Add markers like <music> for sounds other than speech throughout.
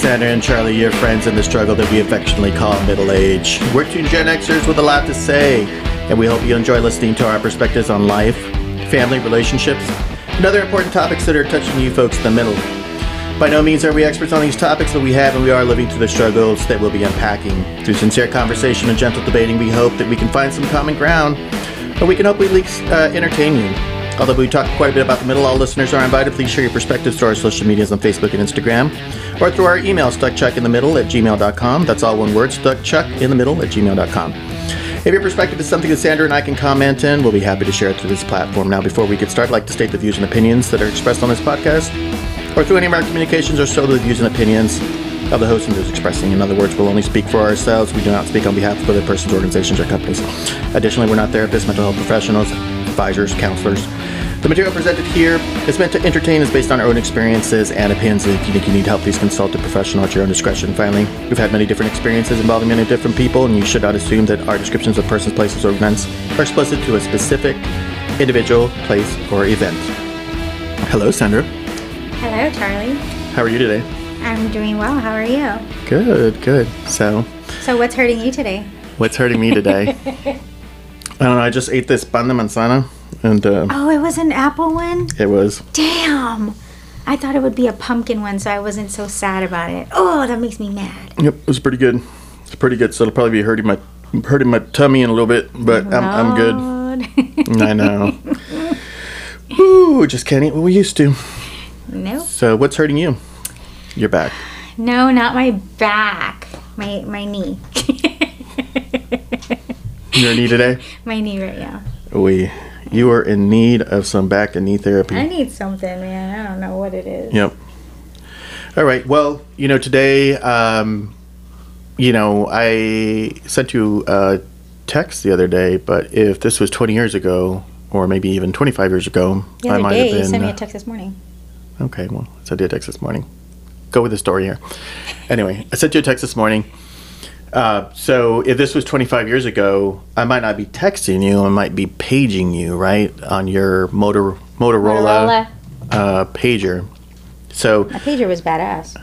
Sandra and Charlie, your friends in the struggle that we affectionately call middle age. We're two Gen Xers with a lot to say, and we hope you enjoy listening to our perspectives on life, family, relationships, and other important topics that are touching you folks in the middle. By no means are we experts on these topics, but we have and we are living through the struggles that we'll be unpacking. Through sincere conversation and gentle debating, we hope that we can find some common ground, or we can hopefully at least uh, entertain you. Although we talk quite a bit about the middle, all listeners are invited. Please share your perspectives through our social medias on Facebook and Instagram, or through our email, stuckchuckinthemiddle at gmail.com. That's all one word, stuckchuckinthemiddle at gmail.com. If your perspective is something that Sandra and I can comment in, we'll be happy to share it through this platform. Now, before we get started, I'd like to state the views and opinions that are expressed on this podcast, or through any of our communications, are solely the views and opinions of the host and those expressing. In other words, we'll only speak for ourselves. We do not speak on behalf of other persons, organizations, or companies. Additionally, we're not therapists, mental health professionals, advisors, counselors. The material presented here is meant to entertain, is based on our own experiences and opinions. If you think you need help, please consult a professional at your own discretion. Finally, we've had many different experiences involving many different people, and you should not assume that our descriptions of persons, places, or events are explicit to a specific individual, place, or event. Hello, Sandra. Hello, Charlie. How are you today? I'm doing well. How are you? Good, good. So, So, what's hurting you today? what's hurting me today? <laughs> I don't know. I just ate this pan de manzana, and uh, Oh, it was an apple one? it was Damn! I thought it would be a pumpkin one, so I wasn't so sad about it. Oh, that makes me mad. Yep, it was pretty good. It's pretty good. So it'll probably be hurting my hurting my tummy in a little bit, but I'm, I'm good. I know. <laughs> Ooh, just can't eat what we used to. nope. So what's hurting you? Your back. No, not my back. My my knee. <laughs> Your knee today? my knee right now. We, you are in need of some back and knee therapy. I need something, man. I don't know what it is. Yep. All right. Well, you know, today, um, you know, I sent you a text the other day, but if this was 20 years ago, or maybe even 25 years ago, The I might day, have you been. sent me uh, a text this morning. Okay, well, I sent you a text this morning. Go with the story here. Anyway, I sent you a text this morning. Uh, so if this was 25 years ago, I might not be texting you. I might be paging you, right, on your motor Motorola, Motorola. Uh, pager. So My pager was badass.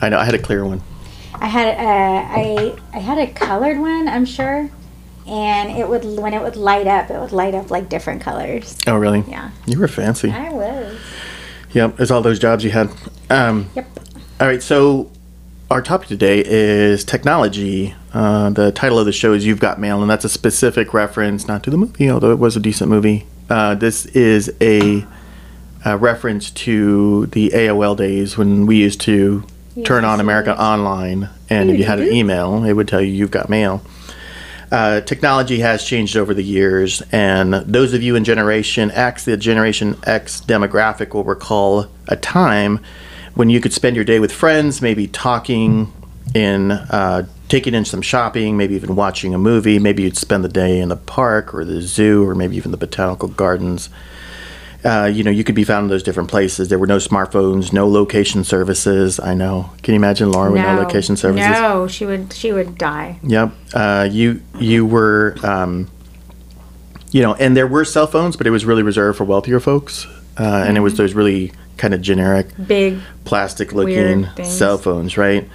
I know I had a clear one. I had a, I I had a colored one, I'm sure, and it would when it would light up, it would light up like different colors. Oh, really? Yeah, You were fancy. I was. Yep, it's all those jobs you had. Um, Yep. All right, so our topic today is technology. Uh, the title of the show is You've Got Mail, and that's a specific reference, not to the movie, although it was a decent movie. Uh, this is a, a reference to the AOL days when we used to turn on America Online, and if you had an email, it would tell you you've got mail. Uh, technology has changed over the years, and those of you in Generation X, the Generation X demographic, will recall a time when you could spend your day with friends, maybe talking, in uh, taking in some shopping, maybe even watching a movie. Maybe you'd spend the day in the park or the zoo, or maybe even the botanical gardens. Uh, you know, you could be found in those different places. There were no smartphones, no location services. I know. Can you imagine Laura with no location services? No, she would she would die. Yep. Uh, you you were, um, you know, and there were cell phones, but it was really reserved for wealthier folks, uh, and it was those really kind of generic Big. plastic-looking cell phones, right?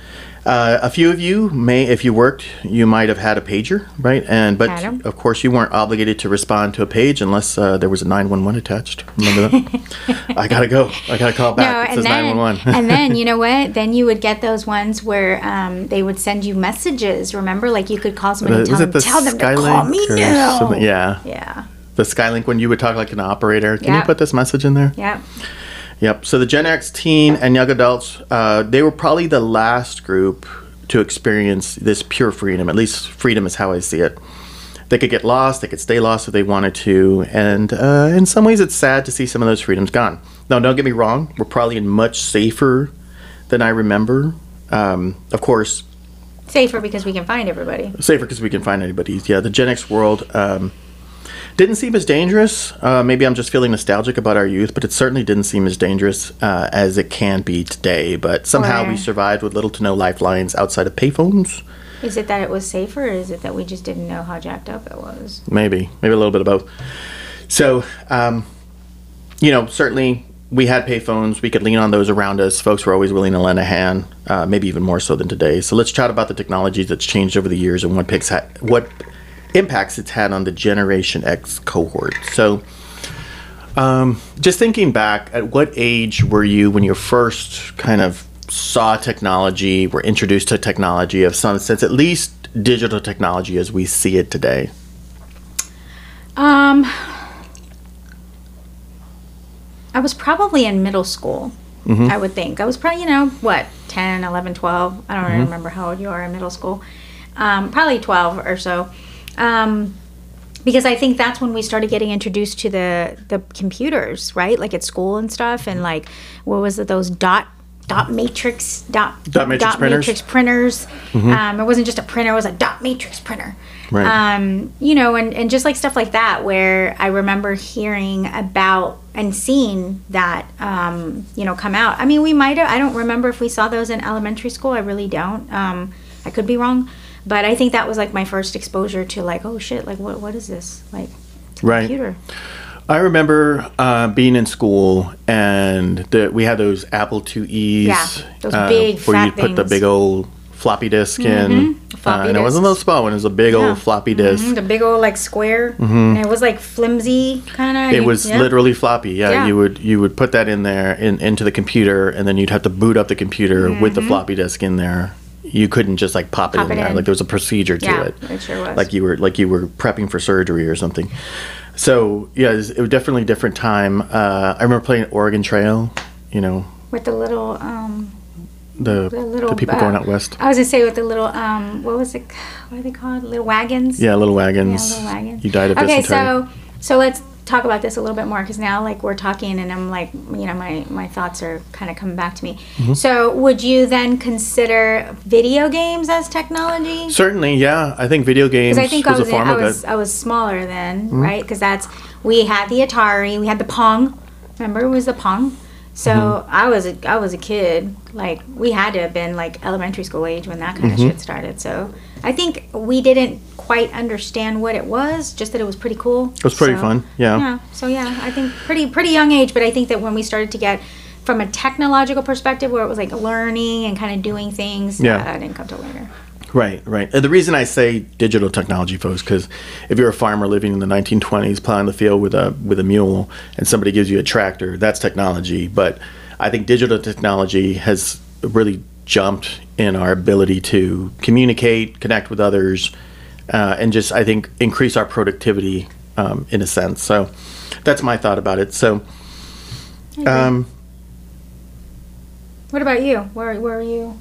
Uh, a few of you may, if you worked, you might have had a pager, right? And but of course you weren't obligated to respond to a page unless uh, there was a nine one one attached. Remember that? <laughs> I gotta go. I gotta call No, back. it and says nine then one one. and then you <laughs> know what? Then you would get those ones where um, they would send you messages. Remember, like you could call somebody and tell them, the tell them to call me now. Yeah, Yeah. the Skylink when you would talk like an operator. Can you put this message in there? Yep. Yep. So the Gen X teen and young adults, uh, they were probably the last group to experience this pure freedom. At least freedom is how I see it. They could get lost. They could stay lost if they wanted to. And uh, in some ways, it's sad to see some of those freedoms gone. Now, don't get me wrong. We're probably in much safer than I remember. Um, of course, Safer because we can find everybody. safer because we can find anybody. Yeah, the Gen X world um, didn't seem as dangerous. Uh, maybe I'm just feeling nostalgic about our youth, but it certainly didn't seem as dangerous uh, as it can be today. But somehow Or- we survived with little to no lifelines outside of payphones. Is it that it was safer, or is it that we just didn't know how jacked up it was? Maybe, maybe a little bit of both. So, um, you know, certainly we had payphones. We could lean on those around us. Folks were always willing to lend a hand, uh, maybe even more so than today. So let's chat about the technology that's changed over the years and what picks ha- what impacts it's had on the Generation X cohort. So, um, just thinking back, at what age were you when you first kind of saw technology, were introduced to technology of some sense, at least digital technology as we see it today? Um, I was probably in middle school. I would think. I was probably, you know, what, 10, 11, 12. I don't really remember how old you are in middle school. Um, probably 12 or so. Um, because I think that's when we started getting introduced to the the computers, right? Like at school and stuff, and like what was it? Those dot dot matrix dot Dot matrix printers? matrix printers. Um, it wasn't just a printer; it was a dot matrix printer. Right. Um, you know, and and just like stuff like that, where I remember hearing about and seeing that, um, you know, come out. I mean, we might have. I don't remember if we saw those in elementary school. I really don't. Um, I could be wrong, but I think that was like my first exposure to like, oh shit, like what what is this like? Right. Computer. I remember uh, being in school and the, we had those Apple IIe's. Yeah, those uh, big, where you put the big old floppy disk in. Floppy uh, and it wasn't a disks. little small one; it was a big Yeah. old floppy disk. Mhm, The big old like square, and it was like flimsy kind of. Mm-hmm. It was literally floppy. Yeah, Yeah. you would you would put that in there in, into the computer, and then you'd have to boot up the computer with the floppy disk in there. You couldn't just like pop it. Pop in it there. in. Like there was a procedure to Yeah, it. it sure was. Like you were like you were prepping for surgery or something. So yeah, it was, it was definitely a different time. Uh, I remember playing Oregon Trail. You know with the little um the the little the people uh, going out west. I was gonna say with the little um what was it what are they called little wagons Yeah, little wagons. yeah little wagons You died of this. okay dysentery. so so let's talk about this a little bit more because now like we're talking and I'm like you know my my thoughts are kind of coming back to me Mm-hmm. so would you then consider video games as technology Certainly, yeah. I think video games I think was, I was a form I of was it. I was smaller then, Mm-hmm. right? Because that's we had the Atari, we had the Pong. Remember, it was the Pong. So Mm-hmm. I was a I was a kid. Like we had to have been like elementary school age when that kind Mm-hmm. of shit started. So I think we didn't quite understand what it was, just that it was pretty cool. It was pretty fun, yeah. Yeah. So yeah, I think pretty pretty young age, but I think that when we started to get from a technological perspective, where it was like learning and kind of doing things, Yeah. uh, that didn't come till later. Right, right. And the reason I say digital technology, folks, because if you're a farmer living in the 1920s, plowing the field with a with a mule, and somebody gives you a tractor, that's technology. But I think digital technology has really jumped in our ability to communicate, connect with others, uh, and just I think increase our productivity um, in a sense. So that's my thought about it. So. Um, What about you? Where where are you?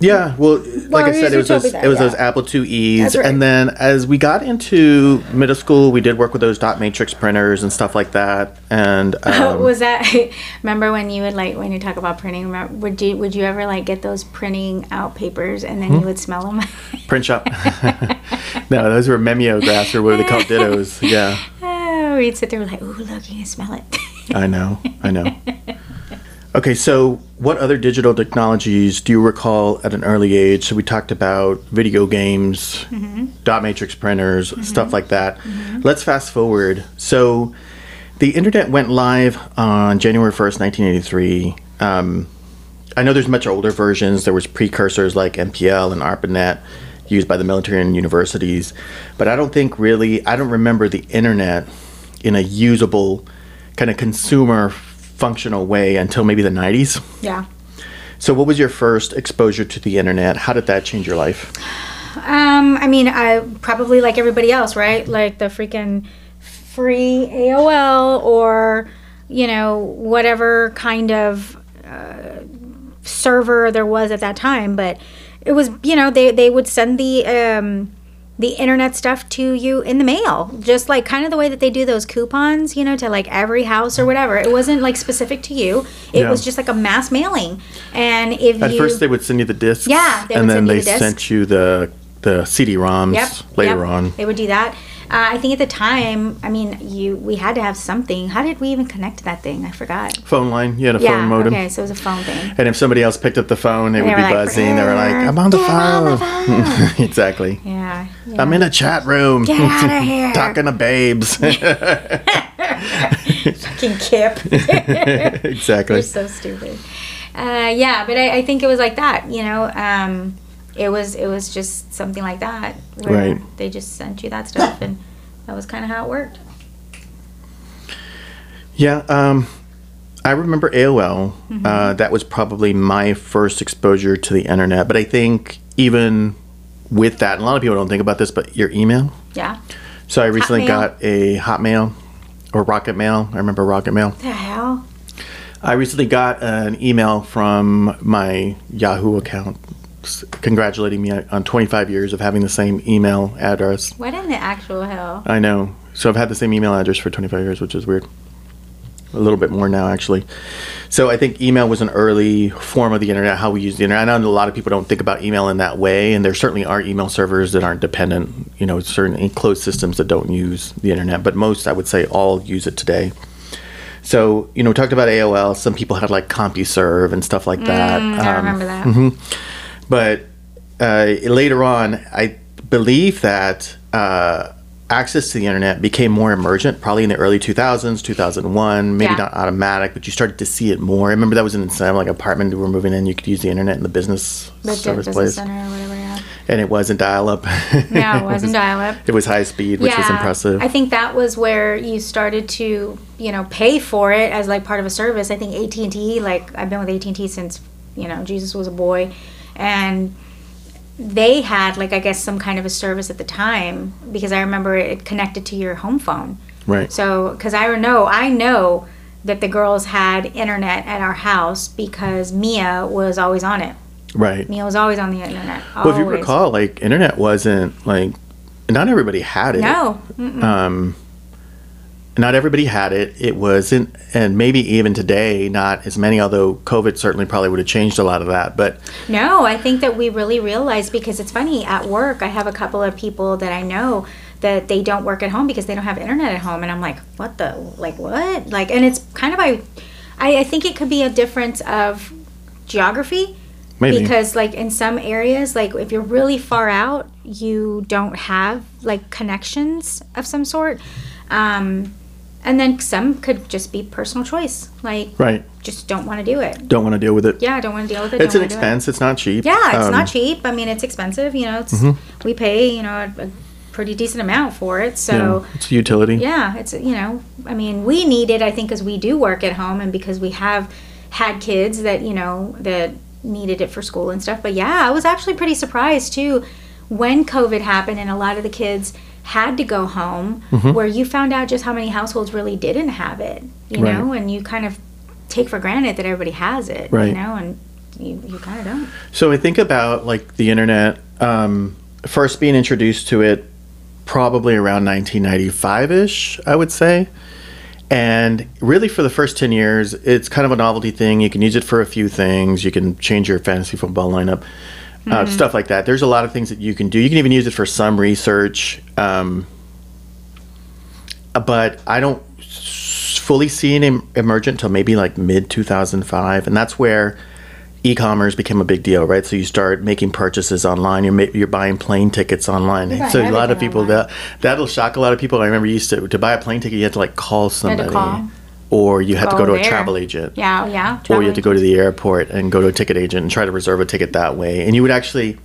Yeah, well, like Well, I said, it was those, that, it was yeah. those Apple IIe's, right. and then as we got into middle school, we did work with those dot matrix printers and stuff like that. And <laughs> um, was that <laughs> remember when you would like when you talk about printing remember, would you would you ever like get those printing out papers and then you would smell them <laughs> print shop. no, those were mimeographs or what they called? dittos. Yeah, oh we'd sit there like ooh look you can smell it I know, I know. Okay, so what other digital technologies do you recall at an early age? So we talked about video games, Mm-hmm. dot matrix printers, stuff like that. Let's fast forward. So the internet went live on January 1st, 1983. Um, I know there's much older versions. There was precursors like NPL and ARPANET used by the military and universities, but I don't think really I don't remember the internet in a usable kind of consumer functional way until maybe the 90s. yeah So what was your first exposure to the internet? How did that change your life? um I mean I probably like everybody else right like the freaking free AOL or you know whatever kind of uh, server there was at that time but it was you know they they would send the um the internet stuff to you in the mail just like kind of the way that they do those coupons you know to like every house or whatever it wasn't like specific to you it Yeah. was just like a mass mailing and if At you first they would send you the discs. Yeah, and then send you they the sent you the the CD-ROMs Yep. later yep. on. They would do that. Uh, I think at the time, I mean, you we had to have something. How did we even connect to that thing? I forgot. Phone line. You had a yeah. phone modem. Okay, so it was a phone thing. And if somebody else picked up the phone, it They would be like, buzzing. They were like, "I'm on the "Get on the phone." <laughs> exactly. Yeah. yeah. I'm in a chat room. Get outta <laughs> here. Talking to babes. <laughs> Fucking Kip. exactly. You're so stupid. Uh, yeah, but I, I think it was like that. You know, um, it was it was just something like that where Right. they just sent you that stuff, and that was kind of how it worked. Yeah, um, I remember AOL. Mm-hmm. Uh, that was probably my first exposure to the internet. But I think even with that, and a lot of people don't think about this, but your email. Yeah. So I recently Hotmail. got a Hotmail or Rocket Mail. I remember Rocket Mail. The hell? I recently got an email from my Yahoo account congratulating me on 25 years of having the same email address. What in the actual hell? I know. So I've had the same email address for 25 years, which is weird. A little bit more now, actually. So I think email was an early form of the internet, how we use the internet. I know a lot of people don't think about email in that way, and there certainly are email servers that aren't dependent, you know, certain enclosed systems that don't use the internet, but most, I would say, all use it today. So, you know, we talked about AOL. Some people had like CompuServe and stuff like that. Mm, I Um, remember that. But uh, later on, I believe that uh, access to the internet became more emergent, probably in the early 2000s, 2001, maybe Yeah. not automatic, but you started to see it more. I remember that was an incentive, like apartment we were moving in, you could use the internet in the business service business place. center or whatever. Yeah. And it wasn't dial up. <laughs> No, it <laughs> wasn't dial up. It was high speed, which was impressive. I think that was where you started to, you know, pay for it as like part of a service. I think AT and T, like I've been with AT and T since, you know, Jesus was a boy, and they had like I guess some kind of a service at the time because I remember it connected to your home phone. right. So, because I know, I know that the girls had internet at our house because Mia was always on it. right. Mia was always on the internet. Well, if you recall, like, internet wasn't, like, not everybody had it. No. Mm-mm. um, not everybody had it. It wasn't, and maybe even today, not as many. Although COVID certainly probably would have changed a lot of that. But No, I think that we really realized because it's funny at work. I have a couple of people that I know that they don't work at home because they don't have internet at home, and I'm like, what the like what like, and it's kind of I, I think it could be a difference of geography. maybe Because like in some areas, like if you're really far out, you don't have like connections of some sort. Um, and then some could just be personal choice, like right. just don't want to do it. Don't want to deal with it. Yeah, I don't want to deal with it. it's an wanna it. expense. It's not cheap. Yeah, it's Um, not cheap. I mean, it's expensive. You know, it's Mm-hmm. we pay you know a, a pretty decent amount for it. So yeah, it's a utility. yeah, it's you know, I mean, we need it. I think because we do work at home and because we have had kids that you know that needed it for school and stuff. But yeah, I was actually pretty surprised too when COVID happened and a lot of the kids had to go home, Mm-hmm. where you found out just how many households really didn't have it. You Right. know, and you kind of take for granted that everybody has it. Right. You know, and you, you kind of don't. So I think about like the internet. Um, first being introduced to it, probably around 1995 ish, I would say. And really, for the first 10 years, it's kind of a novelty thing. You can use it for a few things. You can change your fantasy football lineup, uh, stuff like that. There's a lot of things that you can do. You can even use it for some research. Um, but I don't fully see it emergent until maybe like mid 2005. And that's where e-commerce became a big deal, right? So you start making purchases online. You're ma- you're buying plane tickets online. So a lot of people online. that that'll shock a lot of people. I remember you used to to buy a plane ticket, you had to like call somebody, call. Or you had to Go go to a travel agent, Yeah, yeah. or you had to go to the airport and go to a ticket agent and try to reserve a ticket that way. And you would actually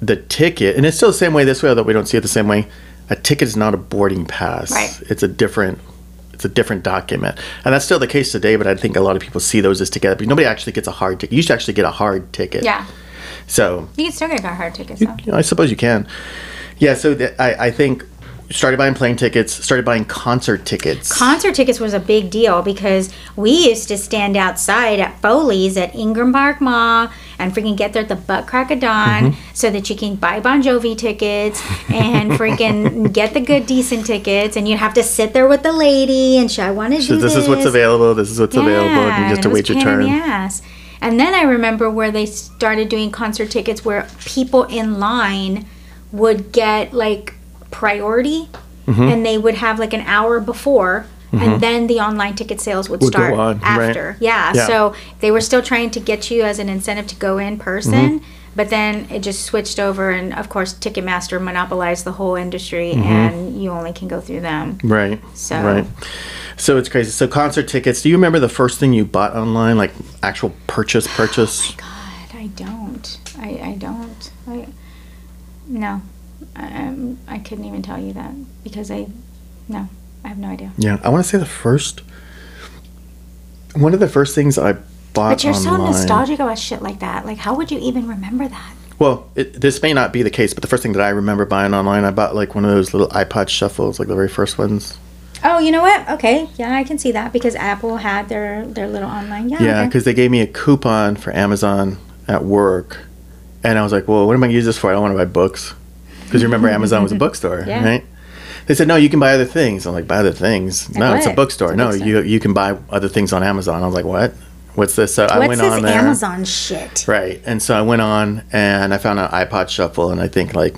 the ticket, and it's still the same way this way, although we don't see it the same way. A ticket is not a boarding pass. Right. It's a different it's a different document. And that's still the case today, but I think a lot of people see those as together. But nobody actually gets a hard ticket. You should actually get a hard ticket. Yeah, So you can still get a hard ticket. You I suppose you can. Yeah, so the, I, I think started buying plane tickets, started buying concert tickets. Concert tickets was a big deal because we used to stand outside at Foley's at Ingram Park Mall and freaking get there at the butt crack of dawn Mm-hmm. so that you can buy Bon Jovi tickets and freaking <laughs> get the good decent tickets and you'd have to sit there with the lady and she I want to so do this, this. is what's available. This is what's available. And you just to wait your pain in the turn. ass. And then I remember where they started doing concert tickets where people in line would get like priority Mm-hmm. and they would have like an hour before and then the online ticket sales would, Would start on, right. after. Yeah, Yeah. So they were still trying to get you as an incentive to go in person. Mm-hmm. But then it just switched over, and of course, Ticketmaster monopolized the whole industry, Mm-hmm. and you only can go through them. Right. So- right. So it's crazy. So concert tickets. Do you remember the first thing you bought online, like actual purchase? Purchase. God, I don't. I, I don't. I no. I, um, I couldn't even tell you that because I no. I have no idea. Yeah, I want to say the first. One of the first things I bought But you're so nostalgic about shit like that. Like, how would you even remember that? Well, it, this may not be the case, but the first thing that I remember buying online, I bought like one of those little iPod shuffles, like the very first ones. Oh, you know what? Okay, yeah, I can see that because Apple had their their little online. Yeah, Yeah, okay. because they gave me a coupon for Amazon at work, and I was like, "Well, what am I going to use this for? I don't want to buy books." Because you remember Amazon was a <laughs> bookstore, Yeah. right? They said, "No, you can buy other things." I'm like, "Buy other things? no, it's a bookstore. It's a no, bookstore. you you can buy other things on Amazon." I was like, "What? What's this?" So I What's went this on there. Amazon shit? Right. And so I went on and I found an iPod shuffle and I think like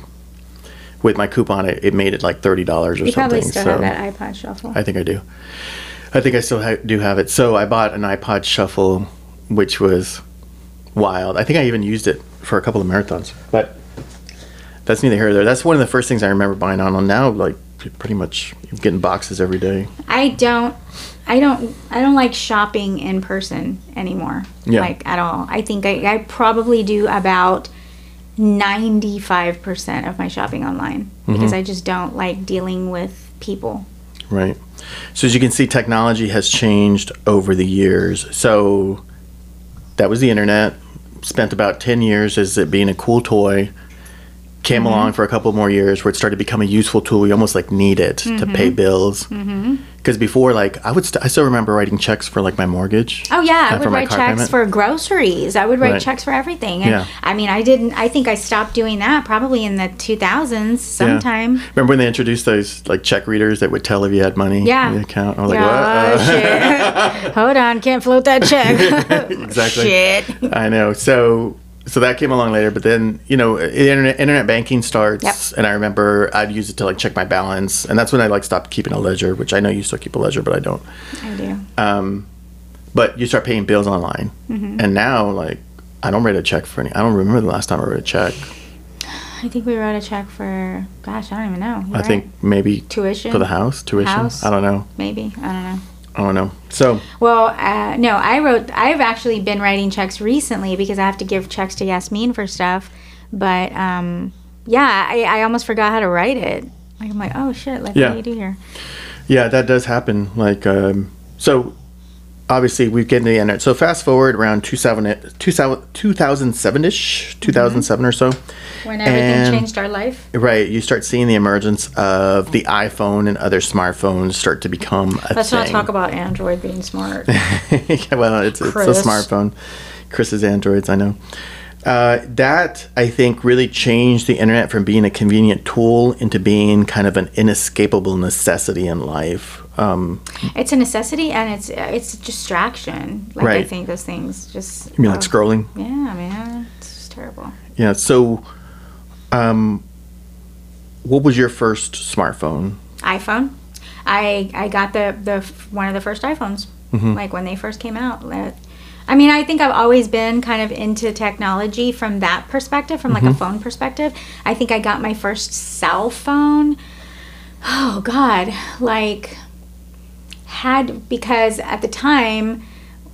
with my coupon it, it made it like thirty dollars or You something. probably still so have that iPod shuffle. I think I do. I think I still ha- do have it. So I bought an iPod shuffle, which was wild. I think I even used it for a couple of marathons. But that's neither here nor there. That's one of the first things I remember buying on. Now, like pretty much getting boxes every day. I don't I don't I don't like shopping in person anymore. Yeah. Like at all. I think I, I probably do about 95% of my shopping online Mm-hmm. because I just don't like dealing with people. Right. So as you can see, technology has changed over the years. So that was the internet. Spent about ten years as it being a cool toy. Came mm-hmm. along for a couple more years where it started to become a useful tool. You almost like need it to mm-hmm. pay bills. Mm-hmm. Because before, like I would, st- I still remember writing checks for like my mortgage. Oh yeah, I uh, would write checks payment. for groceries. I would write Right. checks for everything. And Yeah. I mean, I didn't I think I stopped doing that probably in the 2000s Yeah. sometime. Remember when they introduced those like check readers that would tell if you had money Yeah. in the account? I was like, oh, what? Uh, shit. <laughs> Hold on, can't float that check. <laughs> Exactly. <laughs> Shit. I know. So so that came along later, but then you know, internet internet banking starts, Yep. and I remember I'd use it to like check my balance, and that's when I like stopped keeping a ledger, which I know you still keep a ledger, but I don't. I do. Um, but you start paying bills online, Mm-hmm. and now like I don't write a check for any. I don't remember the last time I wrote a check. I think we wrote a check for gosh, I don't even know. You're I think maybe tuition for the house tuition. House? I don't know. maybe. I don't know. I don't know. So Well, uh, no, I wrote. I've actually been writing checks recently because I have to give checks to Yasmin for stuff. But um, yeah, I, I almost forgot how to write it. Like I'm like, oh shit! Like Yeah. what do you do here? Yeah, that does happen. Like, um, so obviously we get into the internet. So fast forward around 2000, 2007 ish, 2007 or so. When everything And- changed our life. Right, you start seeing the emergence of the iPhone and other smartphones start to become a Let's thing. not talk about Android being smart. <laughs> Yeah, well, it's, it's a Chris. smartphone. Chris's Androids, I know. Uh, that I think really changed the internet from being a convenient tool into being kind of an inescapable necessity in life. Um, it's a necessity and it's it's a distraction. Like I think those things just. you mean like oh, scrolling? Yeah, man, it's just terrible. Yeah. So, um, what was your first smartphone? iPhone. I I got the the one of the first iPhones, Mm-hmm. like when they first came out. Like, I mean, I think I've always been kind of into technology from that perspective, from like Mm-hmm. a phone perspective. I think I got my first cell phone. Oh God, like had because at the time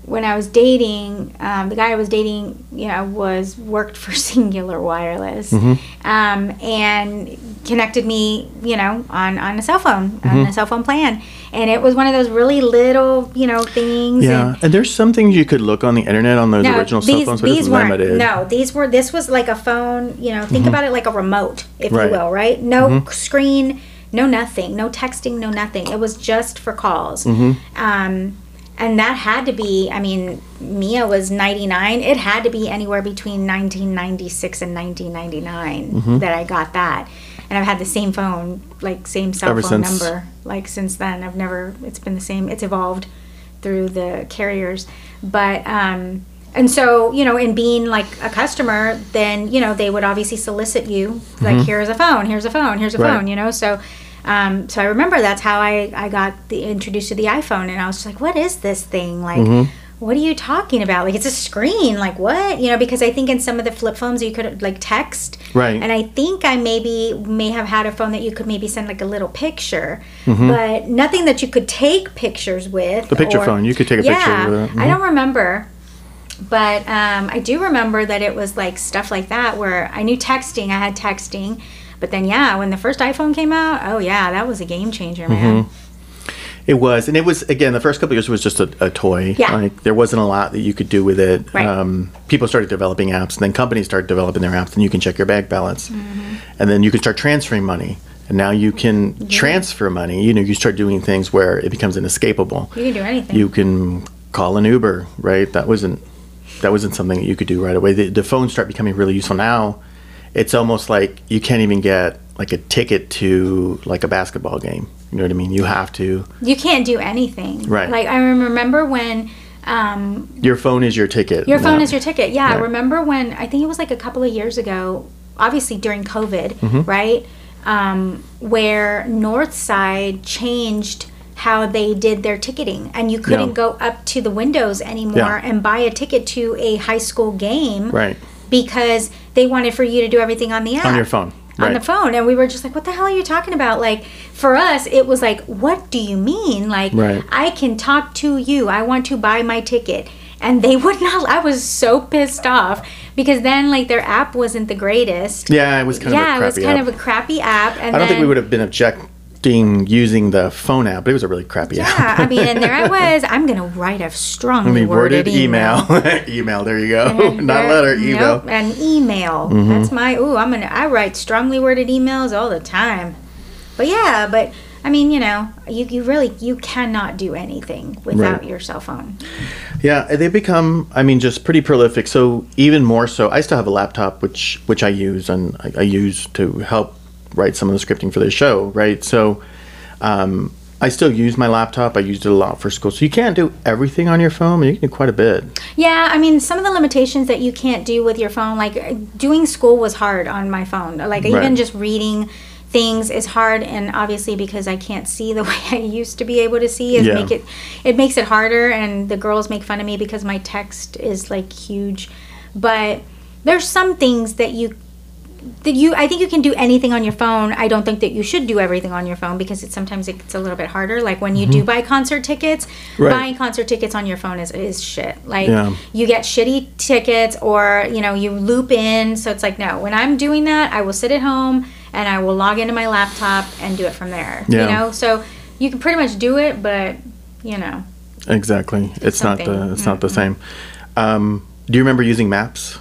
when I was dating, um, the guy I was dating, you know, was worked for <laughs> Cingular Wireless, Mm-hmm. um, and connected me, you know, on on a cell phone, Mm-hmm. on a cell phone plan, and it was one of those really little, you know, things. Yeah, and, and there's some things you could look on the internet on those original cell phones, but it's weren't. limited. No, these were. This was like a phone. You know, think about it like a remote, if Right. you will. Right? No screen, no nothing, no texting, no nothing. It was just for calls. Um, and that had to be. I mean, Mia was ninety nine. It had to be anywhere between nineteen ninety six and nineteen that I got that. And I've had the same phone, like same cell Ever phone since. number, like since then. I've never. It's been the same. It's evolved through the carriers but um and so you know in being like a customer then you know they would obviously solicit you like here's a phone here's a phone here's a Right. phone you know so um so i remember that's how i i got the introduced to the iphone and i was just like what is this thing like what are you talking about? Like it's a screen. Like what? You know, because I think in some of the flip phones you could like text. Right. And I think I maybe may have had a phone that you could maybe send like a little picture, but nothing that you could take pictures with. Mm-hmm. The picture phone, you could take a picture yeah, with it. Mm-hmm. I don't remember. But um, I do remember that it was like stuff like that where I knew texting, I had texting. But then, yeah, when the first iPhone came out, oh, yeah, that was a game changer, man. Mm-hmm. It was, and it was again. The first couple of years was just a, a toy. Yeah. Like there wasn't a lot that you could do with it. Right. Um, people started developing apps, and then companies started developing their apps, and you can check your bank balance, Mm-hmm. and then you can start transferring money. And now you can transfer money. You know, you start doing things where it becomes inescapable. You can do anything. You can call an Uber, right? That wasn't that wasn't something that you could do right away. The, the phones start becoming really useful now. It's almost like you can't even get like a ticket to like a basketball game. You know what I mean? You have to. you can't do anything. Right. Like I remember when um, Your phone is your ticket. your phone now. is your ticket. Yeah, I Right. remember when I think it was like a couple of years ago, obviously during COVID, Mm-hmm. right? Um, where Northside changed how they did their ticketing and you couldn't Yeah. go up to the windows anymore Yeah. and buy a ticket to a high school game Right. because they wanted for you to do everything on the app On your phone. on Right. the phone and we were just like what the hell are you talking about like for us it was like what do you mean like Right. i can talk to you i want to buy my ticket and they would not i was so pissed off because then like their app wasn't the greatest Yeah, it was kind yeah of a it was crappy kind app. of a crappy app and I don't think we would have been using the phone app, but it was a really crappy app. yeah i mean and there i <laughs> was i'm gonna write a strongly worded, worded email, email. <laughs> email. There you go. And Not there- letter. Email. Mm-hmm. Nope, an email. That's my. Ooh, I'm gonna. I write strongly worded emails all the time. But yeah, but I mean, you know, you, you really you cannot do anything without Right. your cell phone. Yeah, they become, I mean, just pretty prolific. So even more so, I still have a laptop which which I use and I, I use to help write some of the scripting for the show, right? So um, I still use my laptop. I used it a lot for school. So you can't do everything on your phone, you can do quite a bit. Yeah, I mean, some of the limitations that you can't do with your phone, like doing school was hard on my phone. Like Right. even just reading things is hard, and obviously because I can't see the <laughs> way I used to be able to see, is Yeah. make it it makes it harder. And the girls make fun of me because my text is like huge. But there's some things that you you I think you can do anything on your phone. I don't think that you should do everything on your phone because it sometimes it's a little bit harder. Like when you do buy concert tickets, Mm-hmm. Right. buying concert tickets on your phone is, is shit. Like Yeah. you get shitty tickets or you know you loop in so it's like no when i'm doing that i will sit at home and i will log into my laptop and do it from there Yeah. you know so you can pretty much do it but you know Exactly. It's not the it's not the same. Um, do you remember using maps?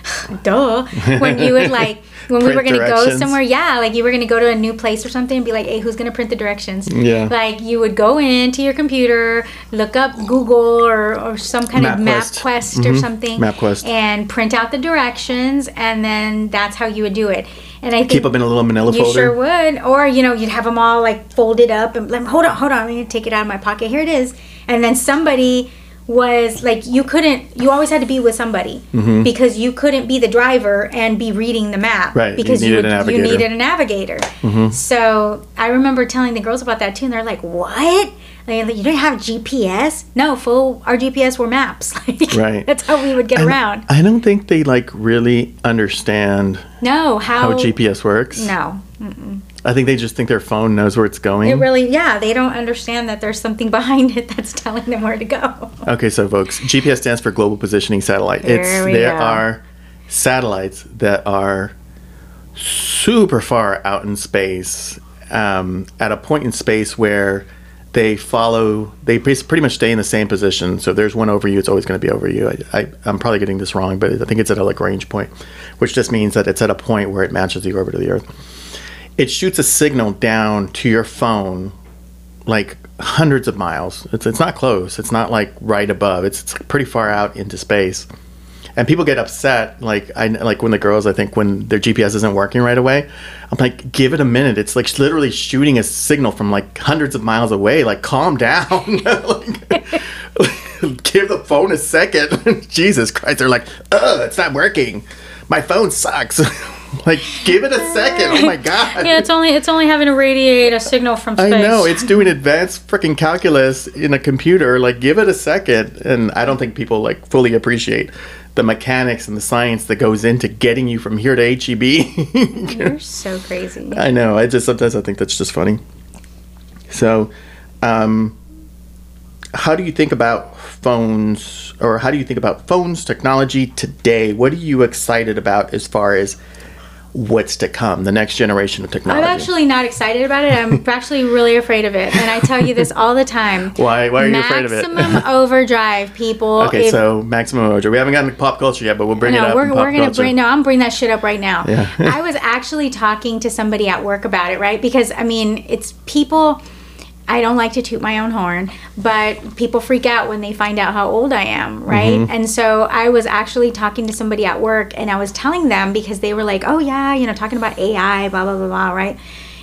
<laughs> duh when you would like when we were gonna go somewhere yeah like you were gonna go to a new place or something and be like hey who's gonna print the directions Yeah. like you would go into your computer look up google or, or some kind of MapQuest. mapquest or Mhm. something MapQuest. and print out the directions and then that's how you would do it and i think Keep them in a little manila you folder. sure would. Or, you know, you'd have them all like folded up and like, hold on, hold on, I'm going to take it out of my pocket. Here it is. And then somebody was like, you couldn't, you always had to be with somebody because you couldn't be the driver and be reading the map. Mm-hmm. Right, you Because needed a would- you needed a navigator. Mm-hmm. So I remember telling the girls about that too. And they're like, what? Like, you don't have GPS? No, full, our GPS were maps. <laughs> Like, Right. That's how we would get And around. I don't think they like really understand No, how, how GPS works. no. I think they just think their phone knows where it's going. It really, yeah, they don't understand that there's something <laughs> behind it that's telling them where to go. Okay, so folks, GPS stands for Global Positioning Satellite. There it's there go. are satellites that are super far out in space, um, at a point in space where they follow. They pretty much stay in the same position. So if there's one over you, it's always going to be over you. I, I, I'm probably getting this wrong, but I think it's at a Lagrange point, which just means that it's at a point where it matches the orbit of the Earth. It shoots a signal down to your phone like hundreds of miles. It's it's not close. It's not like right above. It's, it's pretty far out into space. And people get upset, like I like when the girls, I think, when their GPS isn't working right away. I'm like, give it a minute. It's like literally shooting a signal from like hundreds of miles away. Like, calm down. <laughs> like, <laughs> give the phone a second. <laughs> Jesus Christ! They're like, ugh, it's not working. My phone sucks. Like, give it a second. Oh my <laughs> god. Yeah, it's only it's only having to radiate a signal from space. I know it's doing <laughs> advanced freaking calculus in a computer. Like, give it a second, and I don't think people like fully appreciate the mechanics and the science that goes into getting you from here to HEB. <laughs> You're so crazy. I know. I just sometimes I think that's just funny. So, um, how do you think about phones, or how do you think about phones technology today? What are you excited about as far as what's to come, the next generation of technology? I'm actually not excited about it. I'm <laughs> actually really afraid of it, and I tell you this all the time. <laughs> Why? Why are you afraid of it? Maximum <laughs> overdrive, people. Okay, If- so maximum overdrive. We haven't gotten to pop culture yet, but we'll bring it no, up. we're, we're gonna bring. No, I'm bringing that shit up right now. Yeah. I was actually talking to somebody at work about it, right? Because I mean, it's people. I don't like to toot my own horn, but people freak out when they find out how old I am, right? Mm-hmm. And so I was actually talking to somebody at work, and I was telling them because they were like, "Oh yeah, you know, talking about AI, blah blah blah blah," right?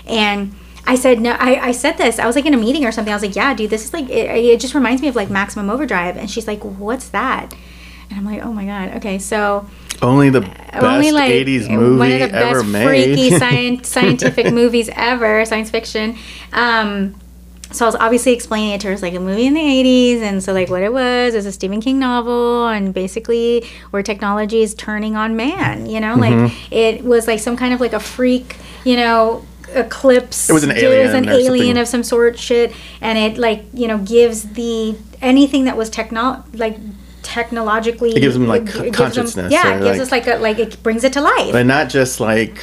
And I said no. I, I said this. I was like in a meeting or something. I was like, "Yeah, dude, this is like it, it just reminds me of like Maximum Overdrive." And she's like, "What's that?" And I'm like, "Oh my god, okay, so." Only the best only like 80s movie one of the ever best made. freaky science, <laughs> scientific movies ever, science fiction. Um, so I was obviously explaining it to her. It's like a movie in the 80s, and so like what it was is a Stephen King novel, and basically where technology is turning on man. You know, like Mm-hmm. it was like some kind of like a freak, you know. Eclipse. It was an alien. It was an alien something. of some sort, shit, and it like you know gives the anything that was techno like technologically. It gives them, like, it gives them- consciousness yeah, it gives like- us like a like it brings it to life. but not just like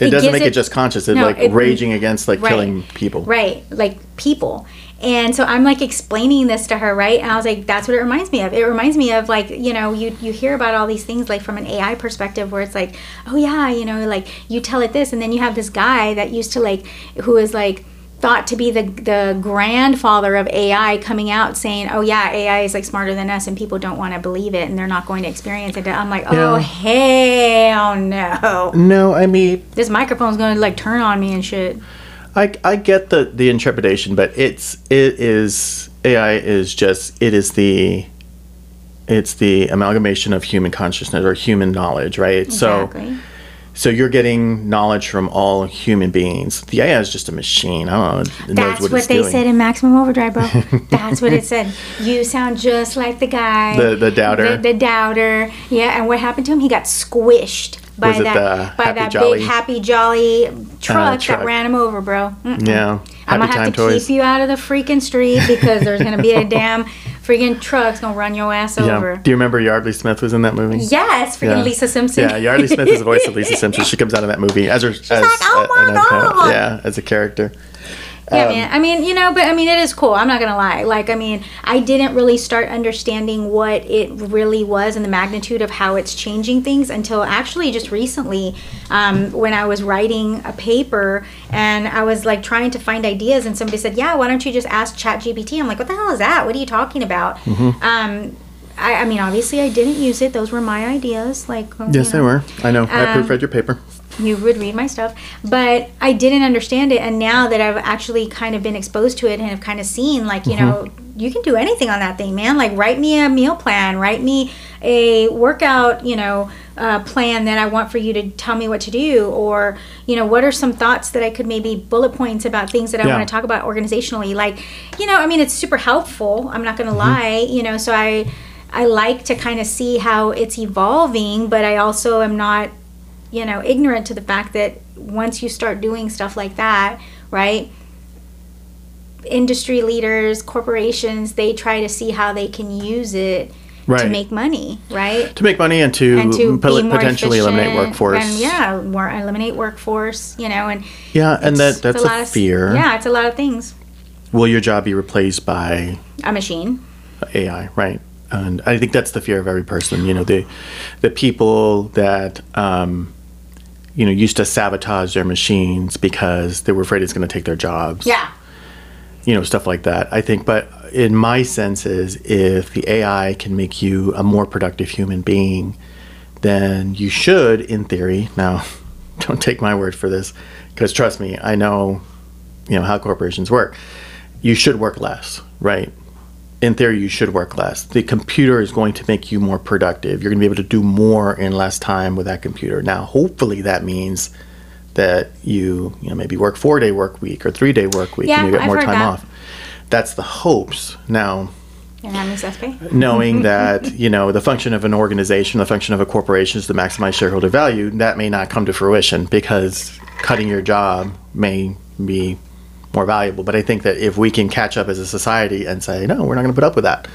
it, It doesn't make it, it- just conscious it's no, like it- raging against like Right. killing people Right, like people. And so I'm like explaining this to her, right? And I was like, that's what it reminds me of. It reminds me of like, you know, you you hear about all these things like from an AI perspective where it's like, oh yeah, you know, like you tell it this and then you have this guy that used to like who is like thought to be the the grandfather of AI coming out saying, "Oh yeah, AI is like smarter than us and people don't want to believe it and they're not going to experience it." I'm like, "Oh hell no. no i mean This microphone's going to like turn on me and shit." I, I get the the intrepidation but it's it is ai is just it is the it's the amalgamation of human consciousness or human knowledge right so Exactly. so you're getting knowledge from all human beings the ai is just a machine i don't know That's what, it's they doing. said in Maximum Overdrive, bro. <laughs> That's what it said. You sound just like the guy. The- the doubter. The, the doubter. Yeah, and what happened to him? He got squished by Was it that the by Happy that Jolly? big happy jolly truck, truck. that ran him over, bro. Mm-mm. yeah I'm gonna have to toys keep you out of the freaking street because there's gonna be a <laughs> damn freaking truck's gonna run your ass yeah over. do you remember Yeardley Smith was in that movie Yes, freaking Yeah. Lisa Simpson. Yeah, Yeardley Smith is the voice of Lisa <laughs> Simpson. She comes out of that movie as her as like, "Oh my an uncut- God." yeah as a character. Yeah, Um, man. I mean, you know, but I mean, it is cool. I'm not gonna lie. Like, I mean, I didn't really start understanding what it really was and the magnitude of how it's changing things until actually just recently, um, when I was writing a paper and I was like trying to find ideas, and somebody said, "Yeah, why don't you just ask ChatGPT?" I'm like, "What the hell is that? What are you talking about?" Mm-hmm. Um, I, I mean, obviously, I didn't use it. Those were my ideas. Like, you Yes, they were. I know. I Um, proofread your paper. You would read my stuff but i didn't understand it. And now that i've actually kind of been exposed to it and have kind of seen like you know you can do anything on that thing man. Like write me a meal plan. Write me a workout you know uh, plan that i want for you to tell me what to do. Or you know what are some thoughts that i could maybe bullet points about things that i Yeah. want to talk about organizationally? Like you know i mean it's super helpful. I'm not going to lie you know so i i like to kind of see how it's evolving but i also am not you know, ignorant to the fact that once you start doing stuff like that, right? Industry leaders, corporations, they try to see how they can use it to make money, right? To make money and to, And to more potentially eliminate workforce. And yeah, more eliminate workforce, you know, and Yeah, and that that's lot a of- fear. Yeah, it's a lot of things. Will your job be replaced by A machine. AI? Right. And I think that's the fear of every person. You know, the the people that um, you know used to sabotage their machines because they were afraid it's going to take their jobs. Yeah. you know stuff like that i think but in my sense is if the ai can make you a more productive human being then you should in theory now <laughs> don't take my word for this because trust me i know you know how corporations work you should work less right in theory, you should work less. The computer is going to make you more productive. You're going to be able to do more in less time with that computer. Now, hopefully, that means that you, you know, maybe work four day work week or three day work week Yeah, and you get I've more time that. off. That's the hopes. Now, And that means less pay. knowing <laughs> that you know the function of an organization, the function of a corporation is to maximize shareholder value, that may not come to fruition because cutting your job may be more valuable. But I think that if we can catch up as a society and say, no, we're not going to put up with that.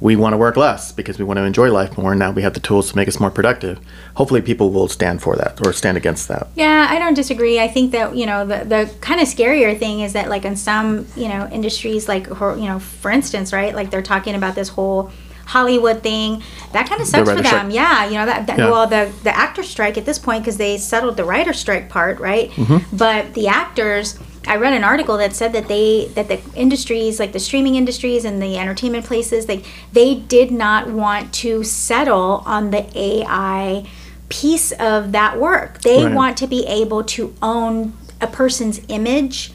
We want to work less because we want to enjoy life more. And now we have the tools to make us more productive. Hopefully, people will stand for that or stand against that. Yeah, I don't disagree. I think that you know the the kind of scarier thing is that like in some you know industries like you know for instance right like they're talking about this whole Hollywood thing that kind of sucks for them. strike. Yeah, you know that, that Yeah. well the the actor strike at this point because they settled the writer strike part right, Mm-hmm. but the actors. I read an article that said that they that the industries like the streaming industries and the entertainment places like they did not want to settle on the AI piece of that work. They Right. want to be able to own a person's image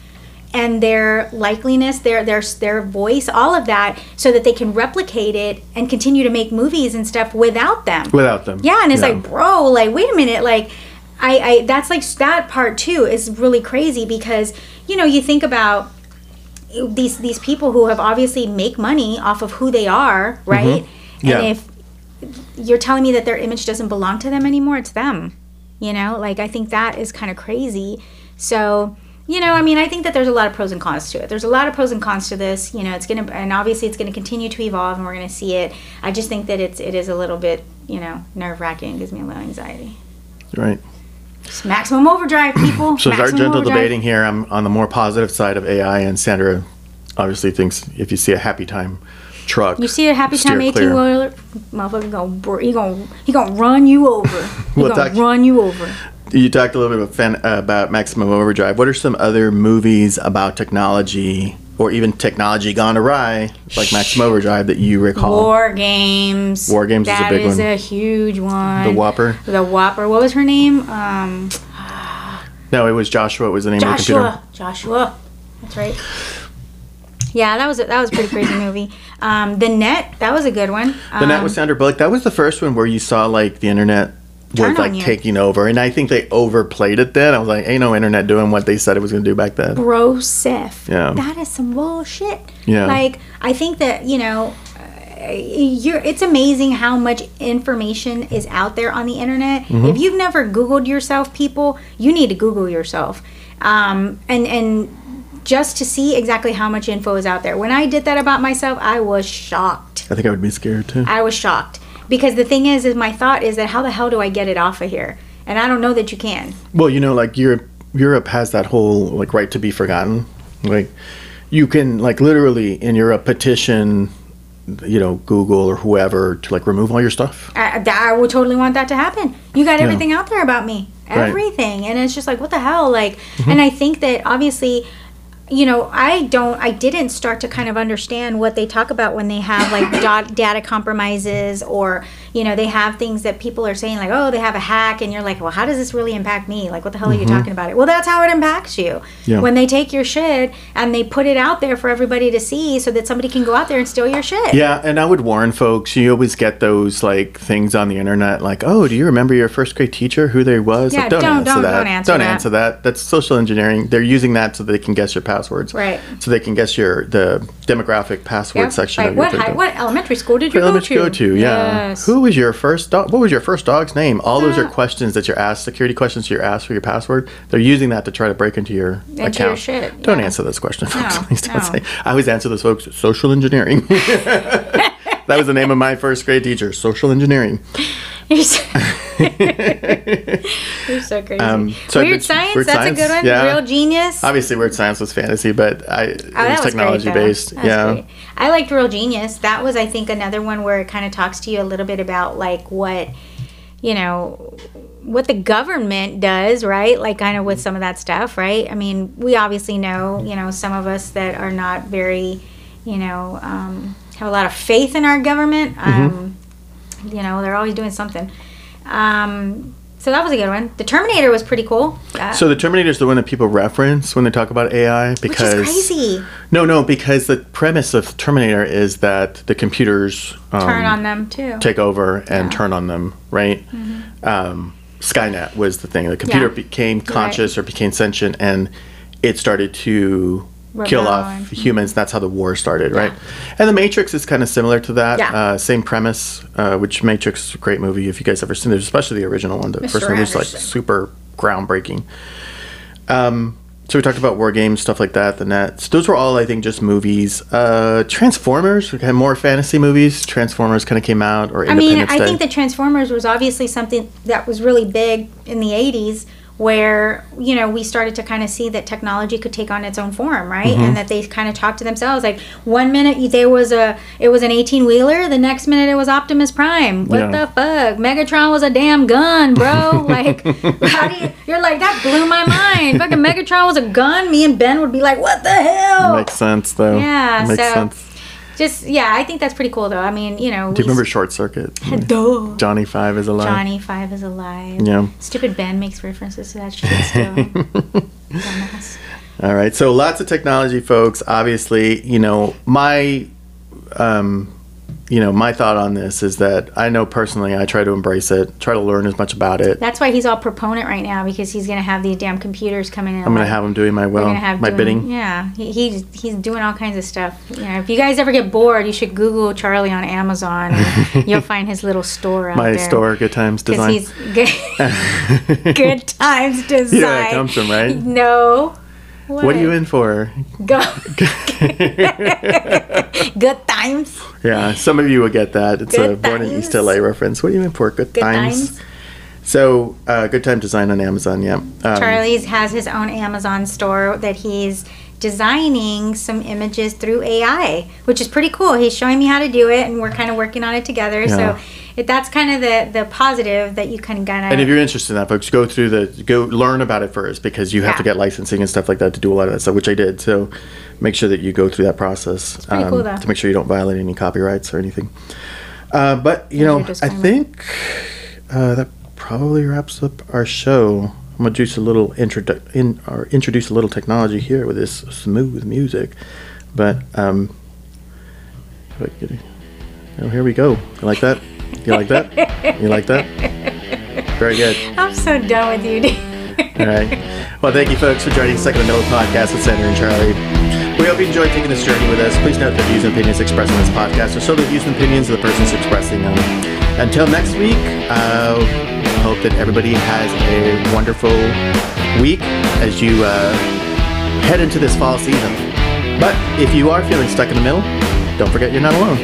and their likeliness, their their their voice, all of that, so that they can replicate it and continue to make movies and stuff without them. Without them. Yeah, and it's Yeah. like, bro, like, wait a minute, like, I, I, that's like that part too is really crazy because you know you think about these these people who have obviously make money off of who they are, right? Mm-hmm. Yeah. And if you're telling me that their image doesn't belong to them anymore, it's them. You know, like I think that is kind of crazy. So, you know, I mean, I think that there's a lot of pros and cons to it. There's a lot of pros and cons to this. You know, it's gonna, and obviously, it's gonna continue to evolve, and we're gonna see it. I just think that it's it is a little bit, you know, nerve wracking. Gives me a little anxiety. Right. Just maximum overdrive, <clears throat> people. So, it's our gentle overdrive. debating here. I'm on the more positive side of AI, and Sandra obviously thinks if you see a happy time truck, You see a happy time 18 wheeler, motherfucker gonna br- he gonna he gonna run you over. <laughs> He Well, gonna talk- run you over. You talked a little bit about, fan, uh, about Maximum Overdrive. What are some other movies about technology, or even technology gone awry, like Maximum Overdrive, that you recall? War games. War Games is a big is one. a huge one. the WOPR? The WOPR. What was her name? Um, No, it was Joshua. It was the name of the computer. Joshua. Joshua. That's right. Yeah, that was a, that was a pretty crazy movie. Um, the Net. That was a good one. The Net Um, with Sandra Bullock. That was the first one where you saw like the internet was like you. taking over, and I think they overplayed it. Then I was like, "Ain't no internet doing what they said it was going to do back then." Broseph. Yeah. That is some bullshit. Yeah. Like I think that you know, uh, you're. It's amazing how much information is out there on the internet. Mm-hmm. If you've never Googled yourself, people, you need to Google yourself. Um, and and just to see exactly how much info is out there. When I did that about myself, I was shocked. I think I would be scared too. I was shocked because the thing is, is my thought is that how the hell do I get it off of here? And I don't know that you can. Well, you know, like Europe, Europe has that whole like right to be forgotten. Like you can like literally in Europe petition, you know, Google or whoever to like remove all your stuff. I, I would totally want that to happen. You got Yeah. everything out there about me, Right. Mm-hmm. everything, and it's just like, what the hell? Like, and I think that obviously, you know, I don't, I didn't start to kind of understand what they talk about when they have like <clears throat> data compromises or you know they have things that people are saying like, oh, they have a hack, and you're like, well, how does this really impact me? Like, what the hell are you talking about? It well, that's how it impacts you Mm-hmm. Yeah. when they take your shit and they put it out there for everybody to see, so that somebody can go out there and steal your shit. Yeah, and I would warn folks. You always get those like things on the internet, like, "Oh, do you remember your first grade teacher? Who they was?" Yeah, like, don't, don't- answer don't- that. don't answer that. answer that. That's social engineering. They're using that so they can guess your passwords. Right. So they can guess your the demographic password section Like, of your what, high, what elementary school did you go go to? to, yeah. Yes. Who was your first dog? What was your first dog's name? All those are uh, questions that you're asked, security questions you're asked for your password. They're using that to try to break into your Into account. your shit, Don't yeah. answer those questions, folks. <laughs> No, Please don't no. say. I always answer those folks. Social engineering. <laughs> <laughs> that was the name of my first grade teacher. Social engineering. <laughs> You're so, crazy. Um, so weird science. Weird that's Science, a good one. yeah. Real genius. Obviously, weird science was fantasy, but I it Oh, that was was technology great, based. Yeah. great. I liked Real Genius. That was, I think, another one where it kind of talks to you a little bit about like what, you know, what the government does, right? Like kind of with some of that stuff, right? I mean, we obviously know, you know, some of us that are not very, you know, um, have a lot of faith in our government. Mm-hmm. Um, you know, they're always doing something. Um, So that was a good one. The Terminator was pretty cool. Uh, So the Terminator is the one that people reference when they talk about AI which because is crazy. no, no, because the premise of Terminator is that the computers um, Turn on them too. take over and turn on them, right? Um, Skynet was the thing. The computer Mm-hmm. Yeah. became conscious or became sentient, and it started to kill off humans. That's how the war started, right? And the Matrix is kind of similar to that. Yeah. Uh, same premise. Uh, which Matrix is a great movie if you guys ever seen it, especially the original one. The Mr. first one was like super groundbreaking. Um, so we talked about war games, stuff like that, the nets. Those were all, I think, just movies. Uh, Transformers, we had more fantasy movies. Transformers kind of came out, or I mean, I Day. think the Transformers was obviously something that was really big in the 80s where, you know, we started to kind of see that technology could take on its own form, right? Mm-hmm. And that they kind of talked to themselves like one minute there was a it was an 18-wheeler, the next minute it was Optimus Prime. What Yeah. the fuck? Megatron was a damn gun, bro. <laughs> like how do you You're like that blew my mind. Fucking Megatron was a gun. Me and Ben would be like, "What the hell?" Makes sense, though. Yeah, Makes so- sense. Just yeah, I think that's pretty cool though. I mean, you know, Do you remember Short Circuit? <laughs> Duh. Johnny Five is alive. Johnny Five is alive. Yeah. Stupid Ben makes references to that <laughs> shit still. Dumbass. All right. So lots of technology, folks. Obviously, you know my, um, you know my thought on this is that I know personally I try to embrace it, try to learn as much about it. That's why he's all proponent right now because he's gonna have these damn computers coming in. I'm gonna have them doing my will, We're gonna have my doing- bidding. Yeah, he, he's he's doing all kinds of stuff. You know, if you guys ever get bored, you should Google Charlie on Amazon. <laughs> You'll find his little store out My there. store, Good Times Because Design. he's <laughs> good, good times design. You know where it comes from, right? No. What are you in for? Go. <laughs> good times. Yeah, some of you will get that. It's a Good Born in. East LA reference. What are you in for? Good, Good times. times. So, uh, Good Time Design on Amazon. Yeah. Um, Charlie's has his own Amazon store that he's designing some images through AI, which is pretty cool. He's showing me how to do it, and we're kind of working on it together. Yeah. So it, that's kind of the the positive that you can kind of. And if you're interested in that, folks, go through the go learn about it first because you have to get licensing and stuff like that to do a lot of that stuff, which I did. So make sure that you go through that process pretty cool, to make sure you don't violate any copyrights or anything. Uh, but you know, I think uh, that probably wraps up our show. I'm gonna introduce a little introdu- in or introduce a little technology here with this smooth music, but um, if I get oh, here we go. You like that? You like that? You like that? Very good. I'm so done with you, dude. All right. Well, thank you, folks, for joining the Second Middle podcast with Sandra and Charlie. We hope you enjoyed taking this journey with us. Please note that views and opinions expressed on this podcast are solely the views and opinions of the persons expressing them. Until next week, uh, hope that everybody has a wonderful week as you uh, head into this fall season. But if you are feeling stuck in the middle, don't forget you're not alone.